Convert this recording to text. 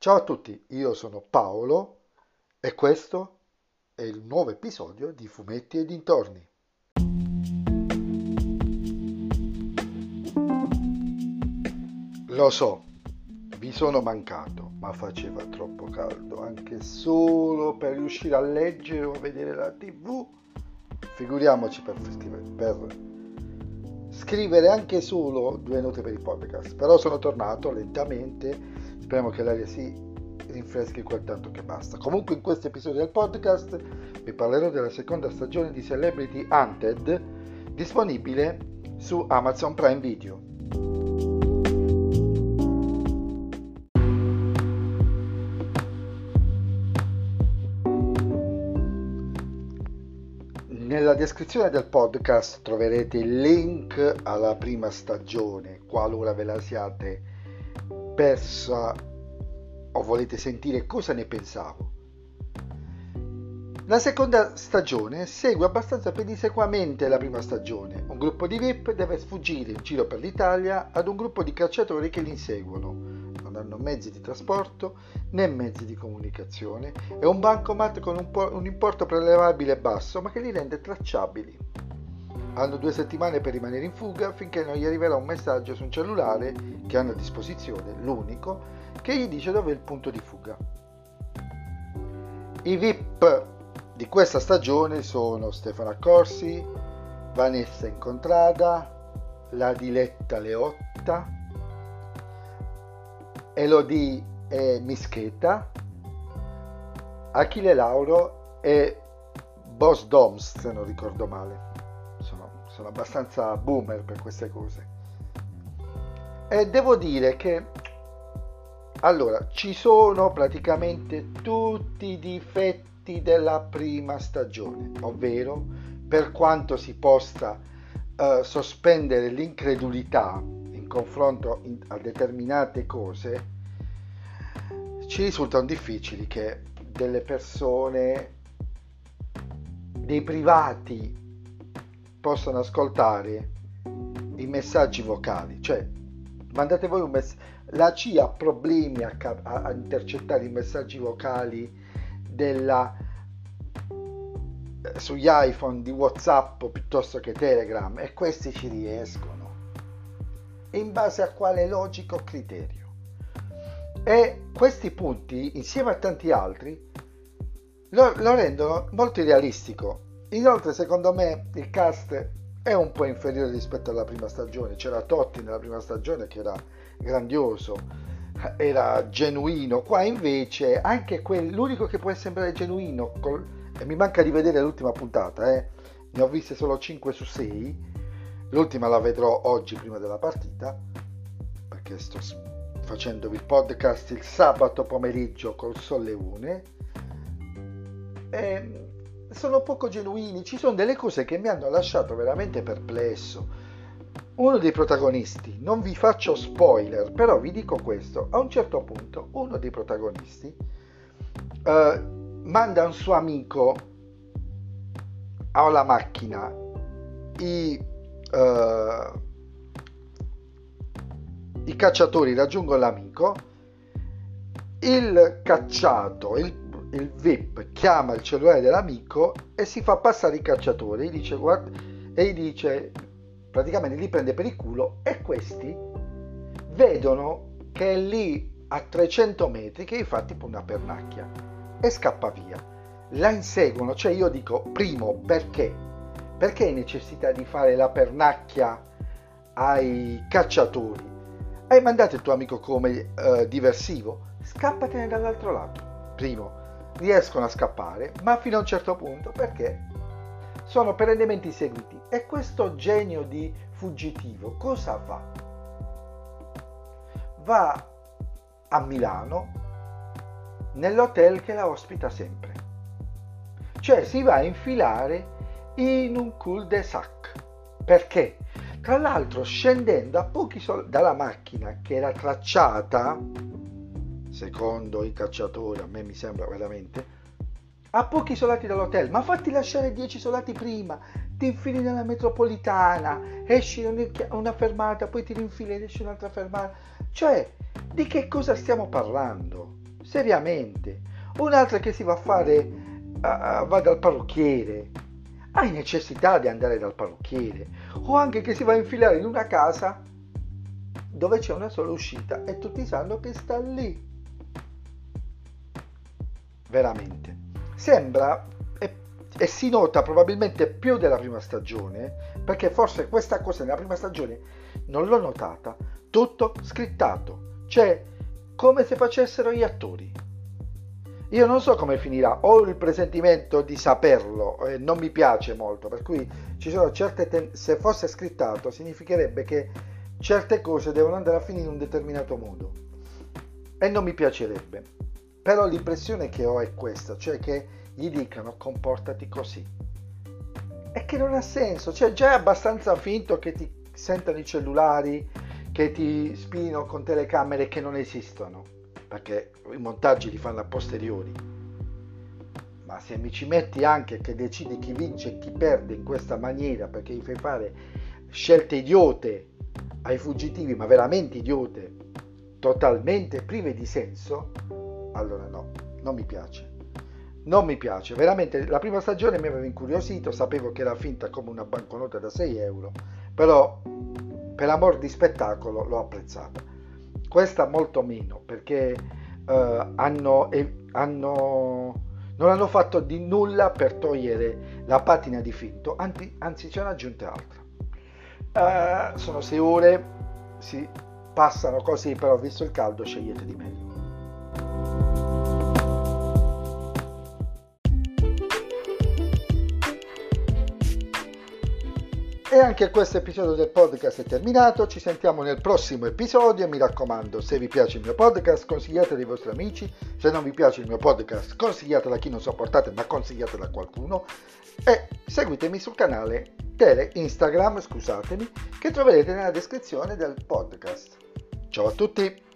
Ciao a tutti, io sono Paolo e questo è il nuovo episodio di Fumetti e dintorni. Lo so, vi sono mancato, ma faceva troppo caldo, anche solo per riuscire a leggere o vedere la tv. Figuriamoci per, per scrivere anche solo due note per il podcast. Però sono tornato lentamente Speriamo che l'aria si rinfreschi quel tanto che basta. Comunque in questo episodio del podcast vi parlerò della seconda stagione di Celebrity Hunted disponibile su Amazon Prime Video. Descrizione del podcast troverete il link alla prima stagione, qualora ve la siate persa o volete sentire cosa ne pensavo. La seconda stagione segue abbastanza pedissequamente la prima stagione. Un gruppo di VIP deve sfuggire in giro per l'Italia ad un gruppo di cacciatori che li inseguono. Hanno mezzi di trasporto né mezzi di comunicazione e un bancomat con un, po- un importo prelevabile basso ma che li rende tracciabili. Hanno due settimane per rimanere in fuga finché non gli arriverà un messaggio su un cellulare che hanno a disposizione, l'unico, che gli dice dove è il punto di fuga. I VIP di questa stagione sono Stefano Accorsi, Vanessa Incontrada, la Diletta Leotta, Elodie e Mischeta, Achille Lauro e Boss Doms, se non ricordo male sono abbastanza boomer per queste cose. E devo dire che allora ci sono praticamente tutti i difetti della prima stagione, ovvero per quanto si possa uh, sospendere l'incredulità in confronto a determinate cose, ci risultano difficili che delle persone, dei privati possono ascoltare i messaggi vocali, cioè mandate voi un messaggio, la CIA ha problemi a, a, a intercettare i messaggi vocali della, eh, sugli iPhone di WhatsApp piuttosto che Telegram e questi ci riescono. In base a quale logico criterio? E questi punti, insieme a tanti altri, lo, lo rendono molto realistico Inoltre, secondo me, il cast è un po' inferiore rispetto alla prima stagione. C'era Totti nella prima stagione che era grandioso, era genuino. Qua invece, anche quel, l'unico che può sembrare genuino, col, e mi manca di vedere l'ultima puntata, eh, ne ho viste solo 5 su 6. L'ultima la vedrò oggi prima della partita, perché sto facendovi il podcast il sabato pomeriggio col 1. E sono poco genuini, ci sono delle cose che mi hanno lasciato veramente perplesso. Uno dei protagonisti, non vi faccio spoiler, però vi dico questo, a un certo punto uno dei protagonisti uh, manda un suo amico alla macchina i, uh, i cacciatori raggiungono l'amico, il cacciato, il il VIP chiama il cellulare dell'amico e si fa passare i cacciatori. Dice, guarda, e gli dice praticamente li prende per il culo e questi vedono che è lì a 300 metri che gli fa tipo una pernacchia e scappa via. La inseguono cioè io dico primo perché perché necessità di fare la pernacchia ai cacciatori hai mandato il tuo amico come uh, diversivo scappatene dall'altro lato primo riescono a scappare, ma fino a un certo punto perché sono perennemente inseguiti. E questo genio di fuggitivo cosa fa? Va a Milano nell'hotel che la ospita sempre. Cioè si va a infilare in un cul-de-sac. Perché? Tra l'altro scendendo a pochi sol- dalla macchina che era tracciata secondo i cacciatori, a me mi sembra veramente, a pochi isolati dall'hotel, ma fatti lasciare 10 isolati prima, ti infili nella metropolitana, esci una fermata, poi ti rinfili ed esci un'altra fermata. Cioè, di che cosa stiamo parlando? seriamente. Un'altra che si va a fare, uh, va dal parrucchiere. Hai necessità di andare dal parrucchiere. O anche che si va a infilare in una casa dove c'è una sola uscita e tutti sanno che sta lì. Veramente. Sembra e, e si nota probabilmente più della prima stagione, perché forse questa cosa nella prima stagione non l'ho notata, tutto scrittato, cioè come se facessero gli attori. Io non so come finirà, ho il presentimento di saperlo e non mi piace molto, per cui ci sono certe ten- se fosse scrittato significherebbe che certe cose devono andare a finire in un determinato modo e non mi piacerebbe. Però l'impressione che ho è questa, cioè che gli dicano comportati così. E che non ha senso, cioè già è abbastanza finto che ti sentano i cellulari, che ti spino con telecamere che non esistono, perché i montaggi li fanno a posteriori. Ma se mi ci metti anche che decidi chi vince e chi perde in questa maniera, perché gli fai fare scelte idiote ai fuggitivi, ma veramente idiote, totalmente prive di senso, allora no, non mi piace. Non mi piace, veramente la prima stagione mi aveva incuriosito, sapevo che era finta come una banconota da 6 euro, però per amor di spettacolo l'ho apprezzata. Questa molto meno perché eh, hanno, eh, hanno, non hanno fatto di nulla per togliere la patina di finto, anzi, anzi ce n'è aggiunta altra. Eh, sono 6 ore, si passano così, però visto il caldo scegliete di meglio. E anche questo episodio del podcast è terminato, ci sentiamo nel prossimo episodio, mi raccomando se vi piace il mio podcast consigliatelo ai vostri amici, se non vi piace il mio podcast consigliatelo a chi non sopportate ma consigliatelo a qualcuno e seguitemi sul canale tele Instagram, scusatemi, che troverete nella descrizione del podcast. Ciao a tutti!